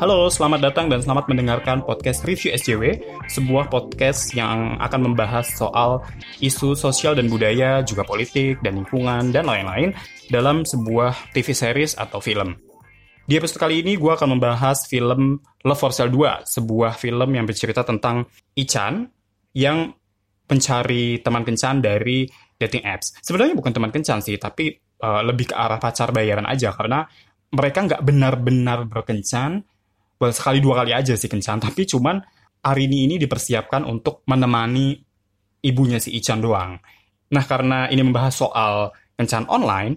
Halo, selamat datang dan selamat mendengarkan podcast Review SJW, sebuah podcast yang akan membahas soal isu sosial dan budaya, juga politik dan lingkungan, dan lain-lain dalam sebuah TV series atau film. Di episode kali ini gue akan membahas film Love for Sale 2, sebuah film yang bercerita tentang Ichan yang mencari teman kencan dari dating apps. Sebenarnya bukan teman kencan sih, tapi uh, lebih ke arah pacar bayaran aja, karena mereka nggak benar-benar berkencan, well, sekali dua kali aja sih kencan tapi cuman Arini ini dipersiapkan untuk menemani ibunya si Ichan doang. Nah karena ini membahas soal kencan online,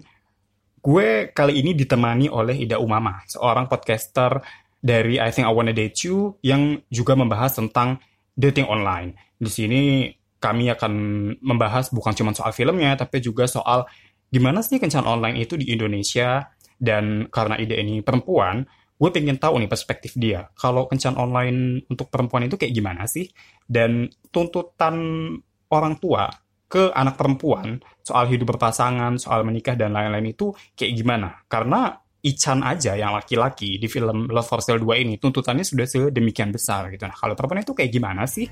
gue kali ini ditemani oleh Ida Umama, seorang podcaster dari I Think I Wanna Date You yang juga membahas tentang dating online. Di sini kami akan membahas bukan cuma soal filmnya, tapi juga soal gimana sih kencan online itu di Indonesia. Dan karena Ida ini perempuan, gue pengen tahu nih perspektif dia. Kalau kencan online untuk perempuan itu kayak gimana sih? Dan tuntutan orang tua ke anak perempuan soal hidup berpasangan, soal menikah dan lain-lain itu kayak gimana? Karena Ichan aja yang laki-laki di film Love for Sale 2 ini tuntutannya sudah sedemikian besar gitu. Nah, kalau perempuan itu kayak gimana sih?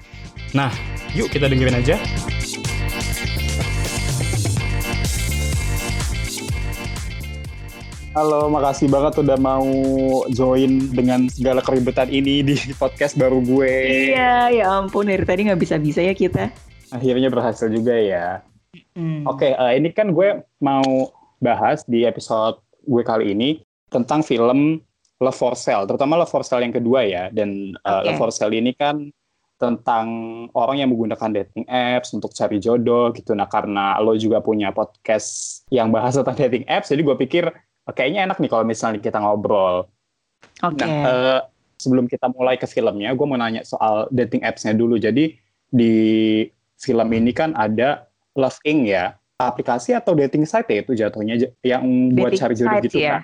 Nah, yuk kita dengerin aja. Halo, makasih banget udah mau join dengan segala keribetan ini di podcast baru gue. Iya, ya ampun dari tadi nggak bisa-bisa ya kita. Akhirnya berhasil juga ya. Hmm. Oke, okay, uh, eh, ini kan gue mau bahas di episode gue kali ini tentang film Love for Sale, terutama Love for Sale yang kedua ya. Dan uh, okay. Love for Sale ini kan tentang orang yang menggunakan dating apps untuk cari jodoh gitu. Nah, karena lo juga punya podcast yang bahas tentang dating apps, jadi gue pikir kayaknya enak nih kalau misalnya kita ngobrol. Oke. Okay. Nah, uh, sebelum kita mulai ke filmnya, gue mau nanya soal dating apps-nya dulu. Jadi di film ini kan ada Love Inc ya, aplikasi atau dating site ya itu jatuhnya yang buat cari jodoh gitu ya. kan.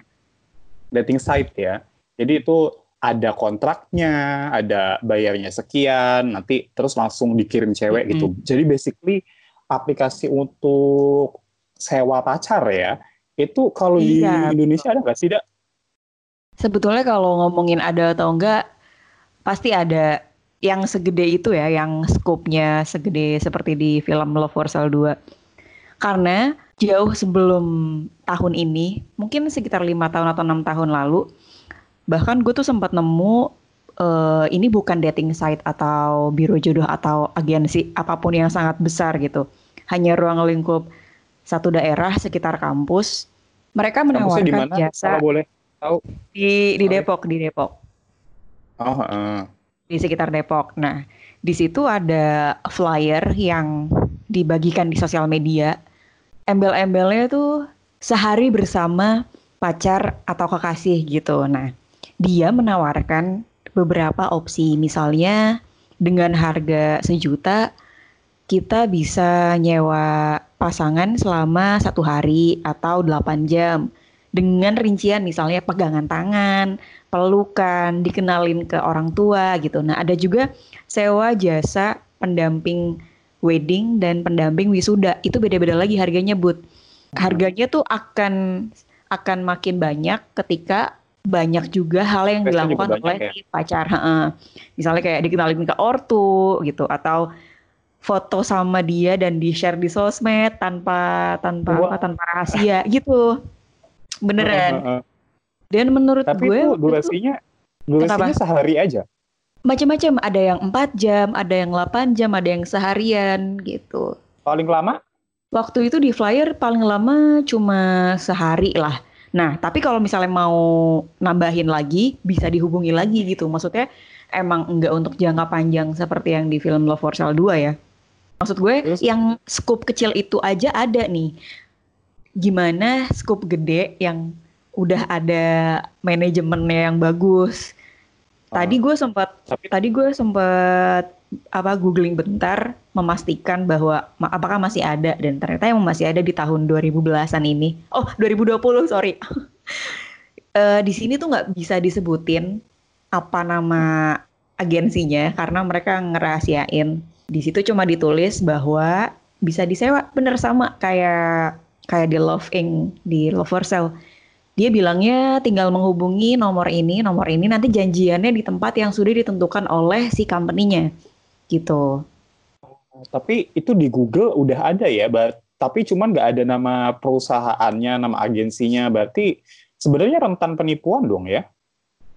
Dating site ya. Jadi itu ada kontraknya, ada bayarnya sekian, nanti terus langsung dikirim cewek mm -hmm. gitu. Jadi basically aplikasi untuk sewa pacar ya itu kalau iya, di Indonesia ada nggak sih, Dak? Sebetulnya kalau ngomongin ada atau enggak, pasti ada yang segede itu ya, yang skopnya segede seperti di film Love for Sale 2. Karena jauh sebelum tahun ini, mungkin sekitar lima tahun atau enam tahun lalu, bahkan gue tuh sempat nemu uh, ini bukan dating site atau biro jodoh atau agensi apa pun yang sangat besar gitu. Hanya ruang lingkup satu daerah sekitar kampus. Mereka menawarkan di mana, jasa kalau boleh tahu di di Depok di Depok. Oh, uh. Di sekitar Depok. Nah, di situ ada flyer yang dibagikan di sosial media. Embel-embelnya tuh sehari bersama pacar atau kekasih gitu. Nah, dia menawarkan beberapa opsi, misalnya dengan harga sejuta kita bisa nyewa pasangan selama satu hari atau delapan jam dengan rincian misalnya pegangan tangan, pelukan, dikenalin ke orang tua gitu. Nah, ada juga sewa jasa pendamping wedding dan pendamping wisuda. Itu beda-beda lagi harganya, Bud. Harganya tuh akan akan makin banyak ketika banyak juga hal yang dilakukan oleh ya? pacar. Misalnya kayak dikenalin ke ortu gitu atau foto sama dia dan di share di sosmed tanpa tanpa apa tanpa rahasia gitu. Beneran. Dan menurut Tapi gue itu durasinya durasinya kenapa? sehari aja? Macam-macam ada yang empat jam ada yang 8 jam ada yang seharian gitu. Paling lama? Waktu itu di flyer paling lama cuma sehari lah. Nah tapi kalau misalnya mau nambahin lagi bisa dihubungi lagi gitu. Maksudnya emang enggak untuk jangka panjang seperti yang di film Love for Sale 2 ya Maksud gue Terus? yang scoop kecil itu aja ada nih. Gimana scoop gede yang udah ada manajemennya yang bagus. Tadi ah. gue sempat tadi gue sempat apa googling bentar memastikan bahwa apakah masih ada dan ternyata yang masih ada di tahun 2010-an ini. Oh, 2020, sorry. uh, di sini tuh nggak bisa disebutin apa nama agensinya karena mereka ngerahasiain di situ cuma ditulis bahwa bisa disewa bener sama kayak kayak di Love Inc di Love for Sale Dia bilangnya tinggal menghubungi nomor ini, nomor ini nanti janjiannya di tempat yang sudah ditentukan oleh si company-nya. Gitu. Tapi itu di Google udah ada ya, tapi cuman nggak ada nama perusahaannya, nama agensinya. Berarti sebenarnya rentan penipuan dong ya?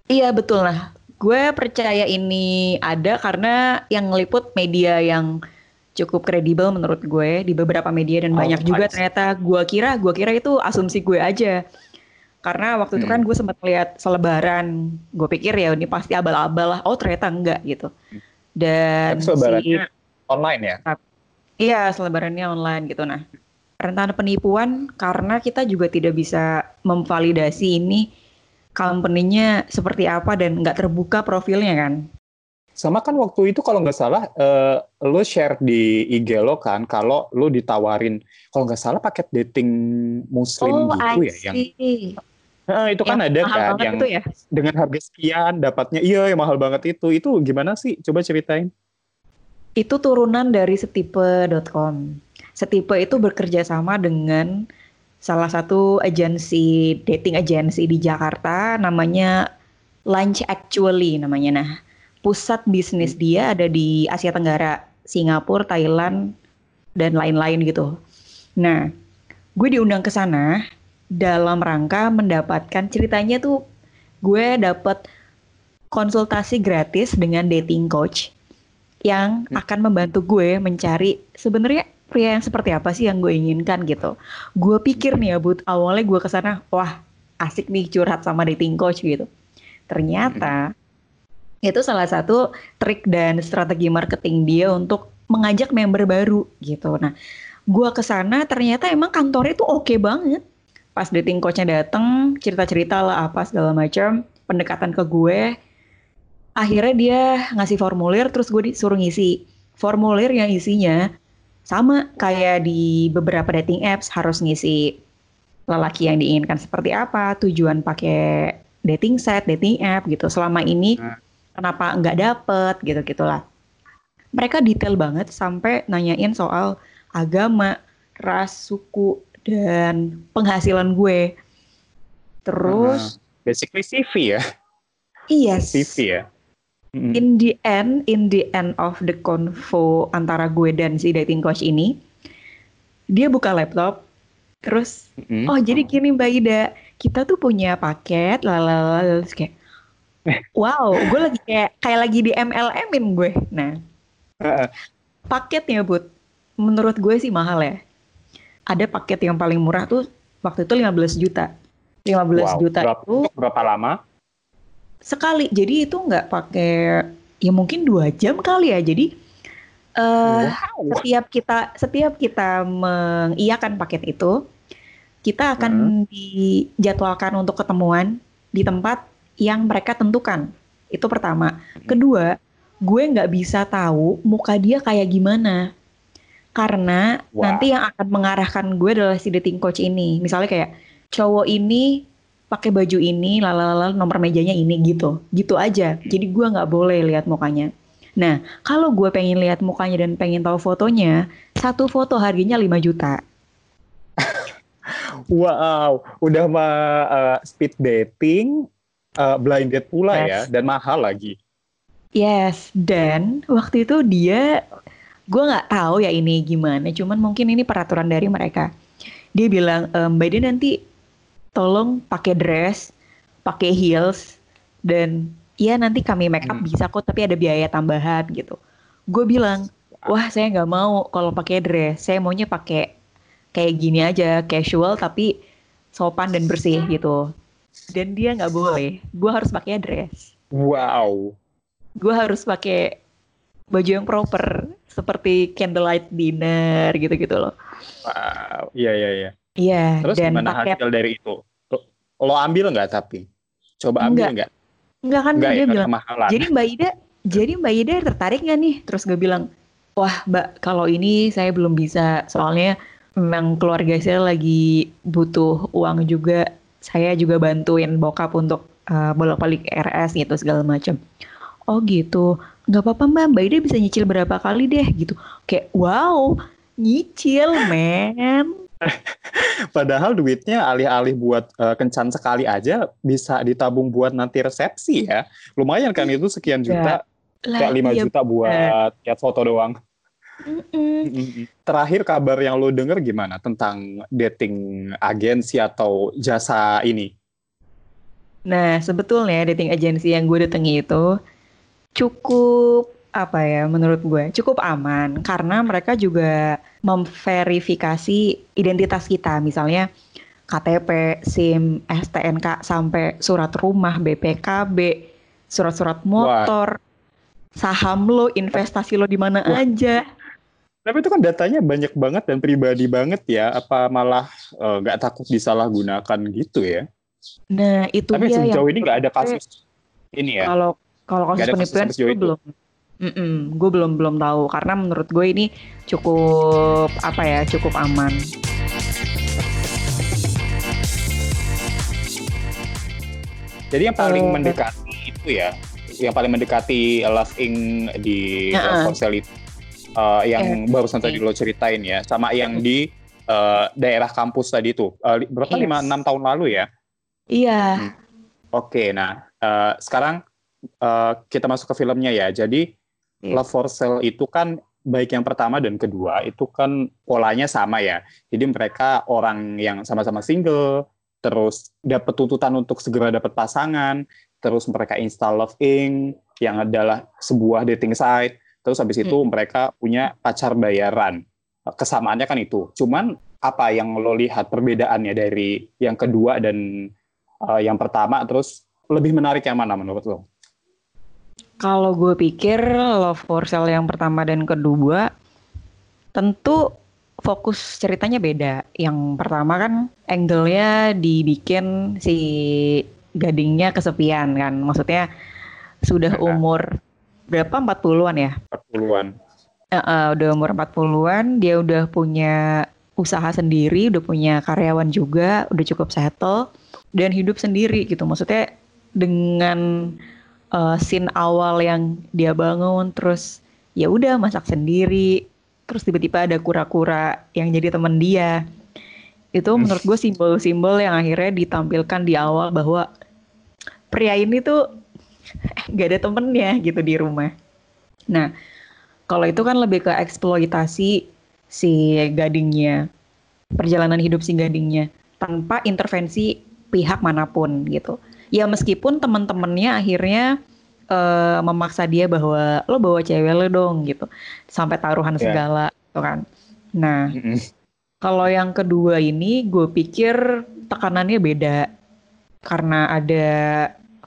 Iya betul nah. Gue percaya ini ada karena yang ngeliput media yang cukup kredibel menurut gue di beberapa media dan oh, banyak juga ternyata gue kira gue kira itu asumsi gue aja. Karena waktu hmm. itu kan gue sempat lihat selebaran gue pikir ya ini pasti abal-abal lah. Oh ternyata enggak gitu. Dan selebarannya si, online ya? Iya selebarannya online gitu. Nah rentan penipuan karena kita juga tidak bisa memvalidasi ini company-nya seperti apa dan nggak terbuka profilnya kan sama kan waktu itu kalau nggak salah, uh, lo share di IG lo kan, kalau lo ditawarin, kalau nggak salah paket dating muslim oh, gitu ya, yang Nah, itu kan ada kan yang ya? dengan harga sekian dapatnya iya yang mahal banget itu. Itu gimana sih? Coba ceritain. Itu turunan dari setipe.com. Setipe itu bekerja sama dengan salah satu agensi dating agensi di Jakarta namanya Lunch Actually namanya. Nah, pusat bisnis dia ada di Asia Tenggara, Singapura, Thailand, dan lain-lain gitu. Nah, gue diundang ke sana dalam rangka mendapatkan ceritanya tuh gue dapet konsultasi gratis dengan dating coach yang hmm. akan membantu gue mencari sebenarnya pria yang seperti apa sih yang gue inginkan gitu. Gue pikir nih ya, Bud, awalnya gue ke sana, wah asik nih curhat sama dating coach gitu. Ternyata itu salah satu trik dan strategi marketing dia untuk mengajak member baru gitu. Nah, gua ke sana ternyata emang kantornya itu oke okay banget. Pas dating coachnya dateng, cerita-cerita lah apa segala macam, pendekatan ke gue. Akhirnya dia ngasih formulir, terus gue disuruh ngisi. Formulir yang isinya sama kayak di beberapa dating apps harus ngisi lelaki yang diinginkan seperti apa, tujuan pakai dating site, dating app gitu. Selama ini nah. kenapa nggak dapet gitu gitulah. Mereka detail banget sampai nanyain soal agama ras suku dan penghasilan gue. Terus uh, basically CV ya? Iya. Yes. CV ya mm. in the end in the end of the convo antara gue dan si dating coach ini dia buka laptop terus mm oh jadi gini mbak Ida kita tuh punya paket lalu kayak wow, gue lagi kayak kayak lagi di MLM-in gue. Nah, paketnya Bud, menurut gue sih mahal ya. Ada paket yang paling murah tuh waktu itu 15 juta. 15 wow. juta berapa, itu berapa lama? Sekali. Jadi itu nggak pakai ya mungkin dua jam kali ya. Jadi uh, wow. setiap kita setiap kita mengiyakan paket itu, kita akan hmm. dijadwalkan untuk ketemuan di tempat yang mereka tentukan. Itu pertama. Kedua, gue nggak bisa tahu muka dia kayak gimana. Karena wow. nanti yang akan mengarahkan gue adalah si dating coach ini. Misalnya kayak cowok ini pakai baju ini, lalala nomor mejanya ini gitu. Gitu aja. Jadi gue nggak boleh lihat mukanya. Nah, kalau gue pengen lihat mukanya dan pengen tahu fotonya, satu foto harganya 5 juta. wow, udah mah uh, speed dating, uh, blind date pula ya, yes. ya dan mahal lagi. Yes, dan waktu itu dia gue nggak tahu ya ini gimana, cuman mungkin ini peraturan dari mereka. Dia bilang, e, Mbak Ida nanti tolong pakai dress, pakai heels, dan ya nanti kami make up hmm. bisa kok, tapi ada biaya tambahan gitu. Gue bilang, wah saya nggak mau kalau pakai dress, saya maunya pakai kayak gini aja, casual tapi sopan dan bersih gitu. Dan dia nggak boleh. Gue harus pakai dress. Wow. Gue harus pakai baju yang proper seperti candlelight dinner gitu-gitu loh. Wow. Iya iya iya iya terus dan gimana paket... hasil dari itu? Lo ambil nggak tapi coba ambil nggak. nggak? Kan Enggak, dia ya, bilang jadi mbak Ida jadi mbak Ida tertarik nggak nih? Terus gue bilang wah mbak kalau ini saya belum bisa. Soalnya memang keluarga saya lagi butuh uang juga. Saya juga bantuin bokap untuk uh, bolak-balik RS gitu segala macam. Oh gitu, nggak apa-apa mbak, mbak Ida bisa nyicil berapa kali deh gitu. Kayak wow, nyicil men. Padahal duitnya alih-alih buat uh, kencan sekali aja bisa ditabung buat nanti resepsi ya. Lumayan kan itu sekian juta. Ya. Kayak 5 iya, juta buat ya foto doang. Mm-mm. Terakhir kabar yang lo denger gimana tentang dating agensi atau jasa ini? Nah, sebetulnya dating agensi yang gue datangi itu cukup apa ya menurut gue cukup aman karena mereka juga memverifikasi identitas kita misalnya KTP, SIM, STNK sampai surat rumah, BPKB, surat-surat motor, Wah. saham lo, investasi lo di mana aja. Tapi itu kan datanya banyak banget dan pribadi banget ya. Apa malah eh, nggak uh, takut disalahgunakan gitu ya? Nah itu Tapi dia sejauh yang ini nggak ada kasus ini ya. Kalau kalau kasus penipuan itu belum Mm -mm, gue belum belum tahu karena menurut gue ini cukup apa ya cukup aman. Jadi yang paling uh, mendekati itu ya, yang paling mendekati Love Ink di uh, Ponsel itu, uh, yang uh, barusan tadi lo ceritain ya, sama yang di uh, daerah kampus tadi itu, uh, berapa lima yes. enam tahun lalu ya? Iya. Hmm. Oke, nah uh, sekarang uh, kita masuk ke filmnya ya. Jadi Yeah. Love for Sale itu kan baik yang pertama dan kedua itu kan polanya sama ya. Jadi mereka orang yang sama-sama single, terus dapat tuntutan untuk segera dapat pasangan, terus mereka install Love Inc yang adalah sebuah dating site, terus habis itu hmm. mereka punya pacar bayaran. Kesamaannya kan itu. Cuman apa yang lo lihat perbedaannya dari yang kedua dan uh, yang pertama, terus lebih menarik yang mana menurut lo? Kalau gue pikir Love for Sale yang pertama dan kedua tentu fokus ceritanya beda. Yang pertama kan angle-nya dibikin si gadingnya kesepian kan. Maksudnya sudah umur berapa 40-an ya? 40-an. Uh, uh, udah umur 40-an, dia udah punya usaha sendiri, udah punya karyawan juga, udah cukup settle dan hidup sendiri gitu. Maksudnya dengan uh, scene awal yang dia bangun terus ya udah masak sendiri terus tiba-tiba ada kura-kura yang jadi teman dia. Itu menurut gue simbol-simbol yang akhirnya ditampilkan di awal bahwa pria ini tuh gak ada temennya gitu di rumah. Nah, kalau itu kan lebih ke eksploitasi si gadingnya, perjalanan hidup si gadingnya tanpa intervensi pihak mana pun gitu ya meskipun teman-temannya akhirnya uh, memaksa dia bahwa lo bawa cewek lo dong gitu. Sampai taruhan yeah. segala gitu kan. Nah mm -hmm. kalau yang kedua ini gue pikir tekanannya beda. Karena ada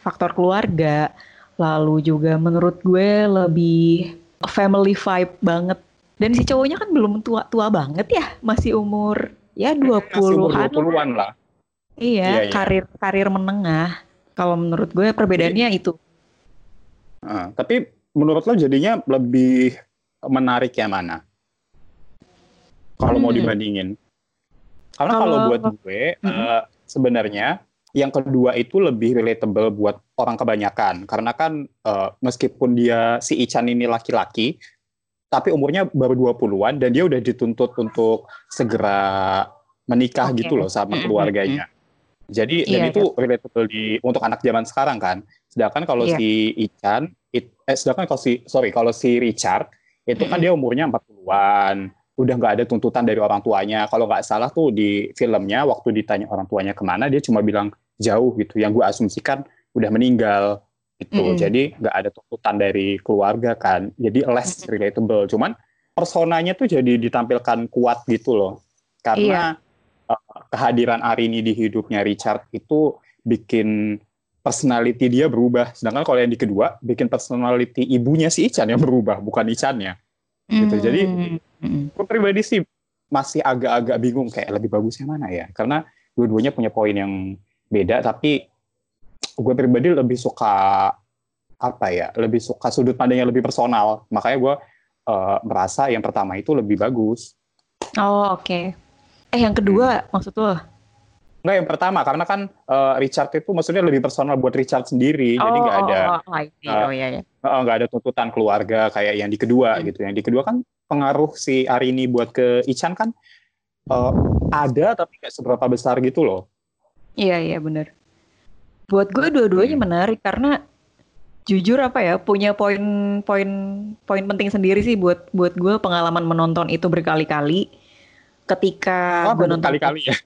faktor keluarga lalu juga menurut gue lebih family vibe banget. Dan si cowoknya kan belum tua tua banget ya masih umur ya 20-an 20-an lah. Iya, iya, iya. karir karir menengah kalau menurut gue perbedaannya itu. Uh, tapi menurut lo jadinya lebih menarik yang mana? Kalau hmm. mau dibandingin. Karena kalau, buat gue hmm. uh, sebenarnya yang kedua itu lebih relatable buat orang kebanyakan karena kan uh, meskipun dia si Ican ini laki-laki tapi umurnya baru 20-an dan dia udah dituntut untuk segera menikah okay. gitu loh sama keluarganya. Jadi yeah, dan itu yeah. relatable di untuk anak zaman sekarang kan. Sedangkan kalau yeah. si Ican, it, eh sedangkan kalau si sorry kalau si Richard itu kan dia umurnya 40-an, udah nggak ada tuntutan dari orang tuanya. Kalau nggak salah tuh di filmnya waktu ditanya orang tuanya ke mana dia cuma bilang jauh gitu. Yang gue asumsikan udah meninggal itu. Mm -hmm. Jadi nggak ada tuntutan dari keluarga kan. Jadi less relatable. Cuman personanya tuh jadi ditampilkan kuat gitu loh. Karena yeah kehadiran Arini di hidupnya Richard itu bikin personality dia berubah. Sedangkan kalau yang di kedua bikin personality ibunya si Ican yang berubah, bukan Icannya. Gitu. Jadi mm. gue pribadi sih masih agak-agak bingung kayak lebih bagusnya mana ya. Karena dua-duanya punya poin yang beda tapi gue pribadi lebih suka apa ya lebih suka sudut pandang yang lebih personal makanya gue uh, merasa yang pertama itu lebih bagus oh oke okay. Eh yang kedua hmm. maksud lo? Enggak yang pertama karena kan uh, Richard itu maksudnya lebih personal buat Richard sendiri, oh, jadi nggak ada oh, oh, uh, oh, iya, iya. Uh, nggak ada tuntutan keluarga kayak yang di kedua hmm. gitu. Yang di kedua kan pengaruh si Arini buat ke Ichan kan uh, ada tapi kayak seberapa besar gitu loh. Iya iya benar. Buat gue dua-duanya hmm. menarik karena jujur apa ya punya poin-poin poin penting sendiri sih buat buat gue pengalaman menonton itu berkali-kali ketika oh, gue nonton kali-kali ya?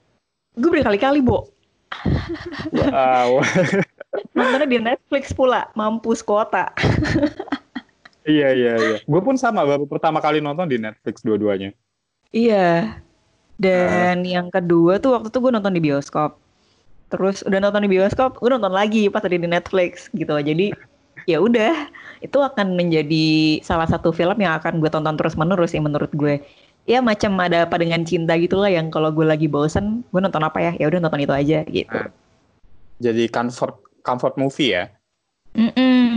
Gue berkali-kali bo. Wow. Nontonnya di Netflix pula mampus kota iya iya iya. Gue pun sama baru pertama kali nonton di Netflix dua-duanya. Iya. Dan uh. yang kedua tuh waktu itu gue nonton di bioskop. Terus udah nonton di bioskop gue nonton lagi pas tadi di Netflix gitu. Jadi ya udah. Itu akan menjadi salah satu film yang akan gue tonton terus menerus sih menurut gue ya macam ada apa dengan cinta gitulah yang kalau gue lagi bosen gue nonton apa ya? Ya udah nonton itu aja gitu. Nah, jadi comfort comfort movie ya? Mm -mm.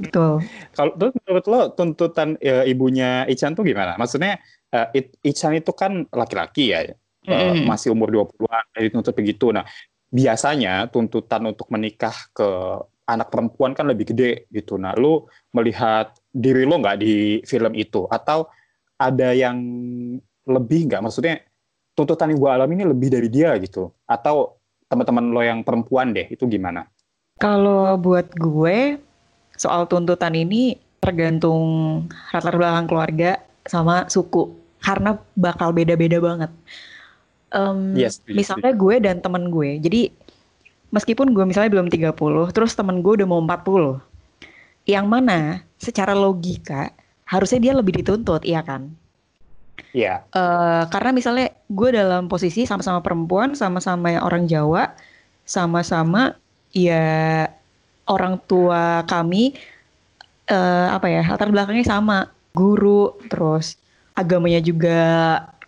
betul. Kalau menurut lo tuntutan ya, ibunya Ichan tuh gimana? Maksudnya uh, Ichan itu kan laki-laki ya mm -mm. Uh, masih umur 20-an jadi tuntut begitu. Nah biasanya tuntutan untuk menikah ke anak perempuan kan lebih gede gitu. Nah, lu melihat diri lo nggak di film itu? Atau ada yang lebih nggak? Maksudnya tuntutan yang gue alami ini lebih dari dia gitu? Atau teman-teman lo yang perempuan deh itu gimana? Kalau buat gue soal tuntutan ini tergantung latar belakang keluarga sama suku karena bakal beda-beda banget. Um, yes, misalnya gue dan temen gue, jadi meskipun gue misalnya belum 30, terus temen gue udah mau 40. Yang mana secara logika harusnya dia lebih dituntut, iya kan? Iya. Yeah. Uh, karena misalnya gue dalam posisi sama-sama perempuan, sama-sama orang Jawa, sama-sama ya orang tua kami uh, apa ya latar belakangnya sama, guru, terus agamanya juga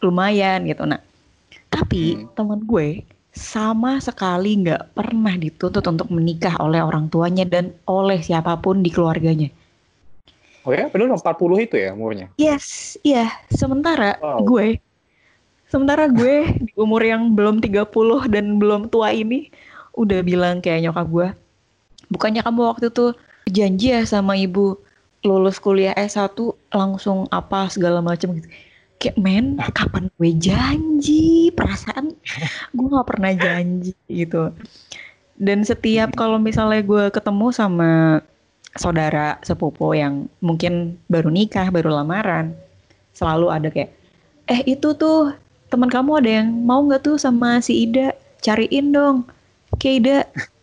lumayan gitu. Nah, tapi hmm. teman gue sama sekali nggak pernah dituntut untuk menikah oleh orang tuanya dan oleh siapa pun di keluarganya. Oh ya, benar 40 itu ya umurnya? Yes, iya. Sementara wow. gue, sementara gue di umur yang belum 30 dan belum tua ini, udah bilang kayak nyokap gue, bukannya kamu waktu itu janji ya sama ibu lulus kuliah S1 langsung apa segala macam gitu kayak men kapan gue janji perasaan gue nggak pernah janji gitu dan setiap kalau misalnya gue ketemu sama saudara sepupu yang mungkin baru nikah baru lamaran selalu ada kayak eh itu tuh teman kamu ada yang mau nggak tuh sama si Ida cariin dong kayak Ida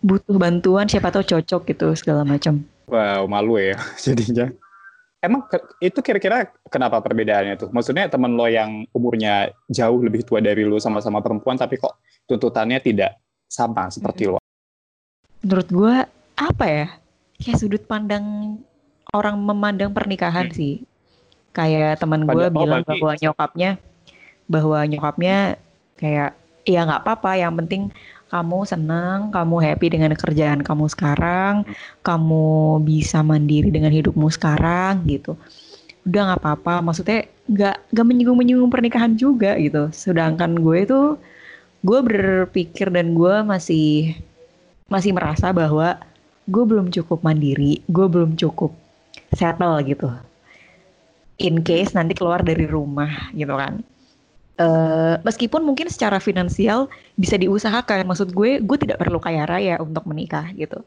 butuh bantuan siapa tahu cocok gitu segala macam wow malu ya jadinya Emang itu kira-kira kenapa perbedaannya tuh? Maksudnya temen lo yang umurnya jauh lebih tua dari lo sama-sama perempuan, tapi kok tuntutannya tidak sama seperti lo? Menurut gue apa ya? Kayak sudut pandang orang memandang pernikahan hmm. sih. Kayak teman gue bilang bagi... bahwa nyokapnya, bahwa nyokapnya kayak ya nggak apa-apa, yang penting kamu senang, kamu happy dengan kerjaan kamu sekarang, kamu bisa mandiri dengan hidupmu sekarang gitu. Udah nggak apa-apa, maksudnya nggak nggak menyinggung menyinggung pernikahan juga gitu. Sedangkan gue itu gue berpikir dan gue masih masih merasa bahwa gue belum cukup mandiri, gue belum cukup settle gitu. In case nanti keluar dari rumah gitu kan Uh, meskipun mungkin secara finansial bisa diusahakan, maksud gue, gue tidak perlu kaya raya untuk menikah gitu.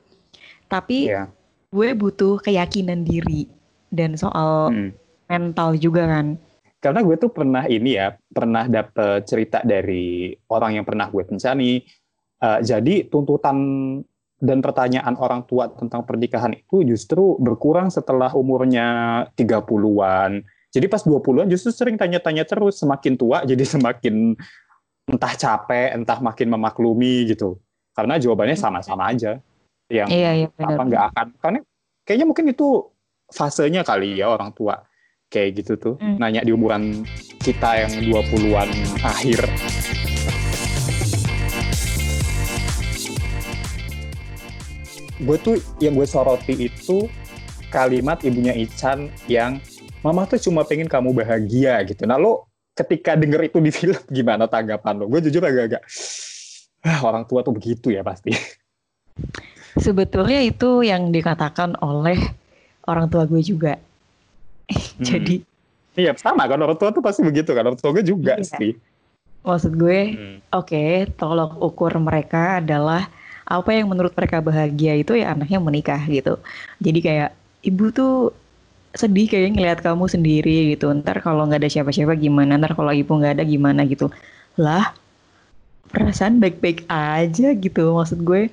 Tapi yeah. gue butuh keyakinan diri dan soal hmm. mental juga kan. Karena gue tuh pernah ini ya, pernah dapet cerita dari orang yang pernah gue pencani. Uh, jadi tuntutan dan pertanyaan orang tua tentang pernikahan itu justru berkurang setelah umurnya 30-an jadi pas 20-an justru sering tanya-tanya terus, semakin tua jadi semakin entah capek, entah makin memaklumi gitu. Karena jawabannya sama-sama aja. Yang iya, iya, apa nggak akan. Karena kayaknya mungkin itu fasenya kali ya orang tua kayak gitu tuh. Hmm. Nanya di umuran kita yang 20-an akhir. Gue tuh yang gue soroti itu kalimat ibunya Ican yang mama tuh cuma pengen kamu bahagia gitu. Nah lo ketika denger itu di film gimana tanggapan lo? Gue jujur agak-agak, ah, orang tua tuh begitu ya pasti. Sebetulnya itu yang dikatakan oleh orang tua gue juga. Hmm. Jadi Iya sama kan orang tua tuh pasti begitu kan orang tua gue juga iya. sih. Maksud gue, hmm. oke, okay, tolok ukur mereka adalah apa yang menurut mereka bahagia itu ya anaknya menikah gitu. Jadi kayak ibu tuh sedih kayaknya ngeliat kamu sendiri gitu. Ntar kalau nggak ada siapa-siapa gimana? Ntar kalau ibu nggak ada gimana gitu. Lah, perasaan baik-baik aja gitu. Maksud gue,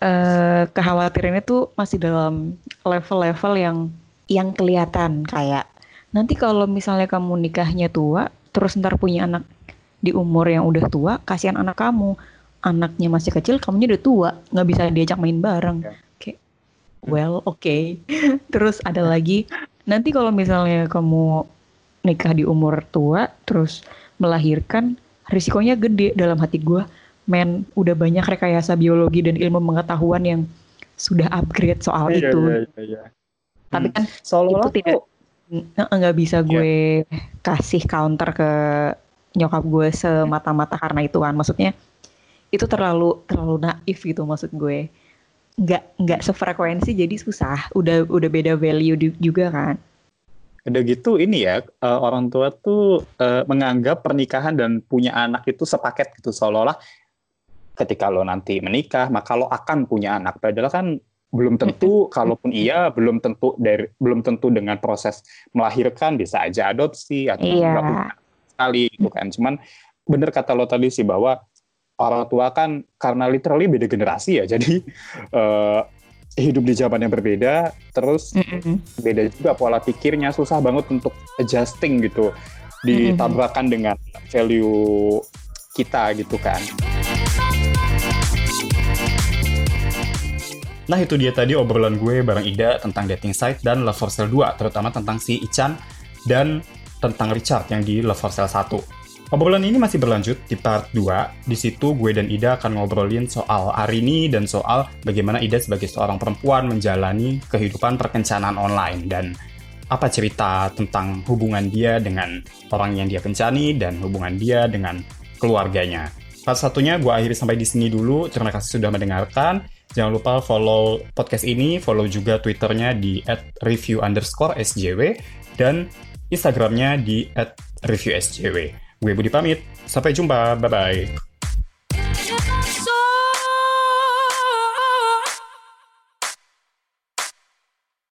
uh, kekhawatirannya tuh masih dalam level-level yang yang kelihatan kayak nanti kalau misalnya kamu nikahnya tua, terus ntar punya anak di umur yang udah tua, kasihan anak kamu anaknya masih kecil, kamunya udah tua, nggak bisa diajak main bareng. Yeah. Kayak, well, oke. Okay. terus ada lagi, nanti kalau misalnya kamu nikah di umur tua, terus melahirkan, risikonya gede dalam hati gue. Men, udah banyak rekayasa biologi dan ilmu pengetahuan yang sudah upgrade soal yeah, itu. Yeah, yeah, yeah. Tapi kan hmm. itu tidak nggak bisa iya. gue yeah. kasih counter ke nyokap gue semata-mata karena itu kan. Maksudnya itu terlalu terlalu naif gitu maksud gue. Nggak nggak sefrekuensi jadi susah. Udah udah beda value juga kan. Udah gitu ini ya uh, orang tua tuh uh, menganggap pernikahan dan punya anak itu sepaket gitu. Seolah-olah ketika lo nanti menikah maka lo akan punya anak. Padahal kan belum tentu kalaupun iya belum tentu dari belum tentu dengan proses melahirkan bisa aja adopsi atau iya. sekali gitu kan. Cuman bener kata lo tadi sih bahwa orang tua kan karena literally beda generasi ya jadi uh, hidup di zaman yang berbeda terus mm-hmm. beda juga pola pikirnya susah banget untuk adjusting gitu ditabrakan mm-hmm. dengan value kita gitu kan Nah itu dia tadi obrolan gue bareng Ida tentang dating site dan Love for Sale 2, terutama tentang si Ichan dan tentang Richard yang di Love for Sale 1. Obrolan ini masih berlanjut di part 2. Di situ gue dan Ida akan ngobrolin soal Arini dan soal bagaimana Ida sebagai seorang perempuan menjalani kehidupan perkencanan online dan apa cerita tentang hubungan dia dengan orang yang dia kencani dan hubungan dia dengan keluarganya. Part satunya gue akhiri sampai di sini dulu. Terima kasih sudah mendengarkan. Jangan lupa follow podcast ini, follow juga Twitternya di @review underscore sjw dan Instagramnya di @reviewsjw. Gue Budi pamit. Sampai jumpa. Bye-bye.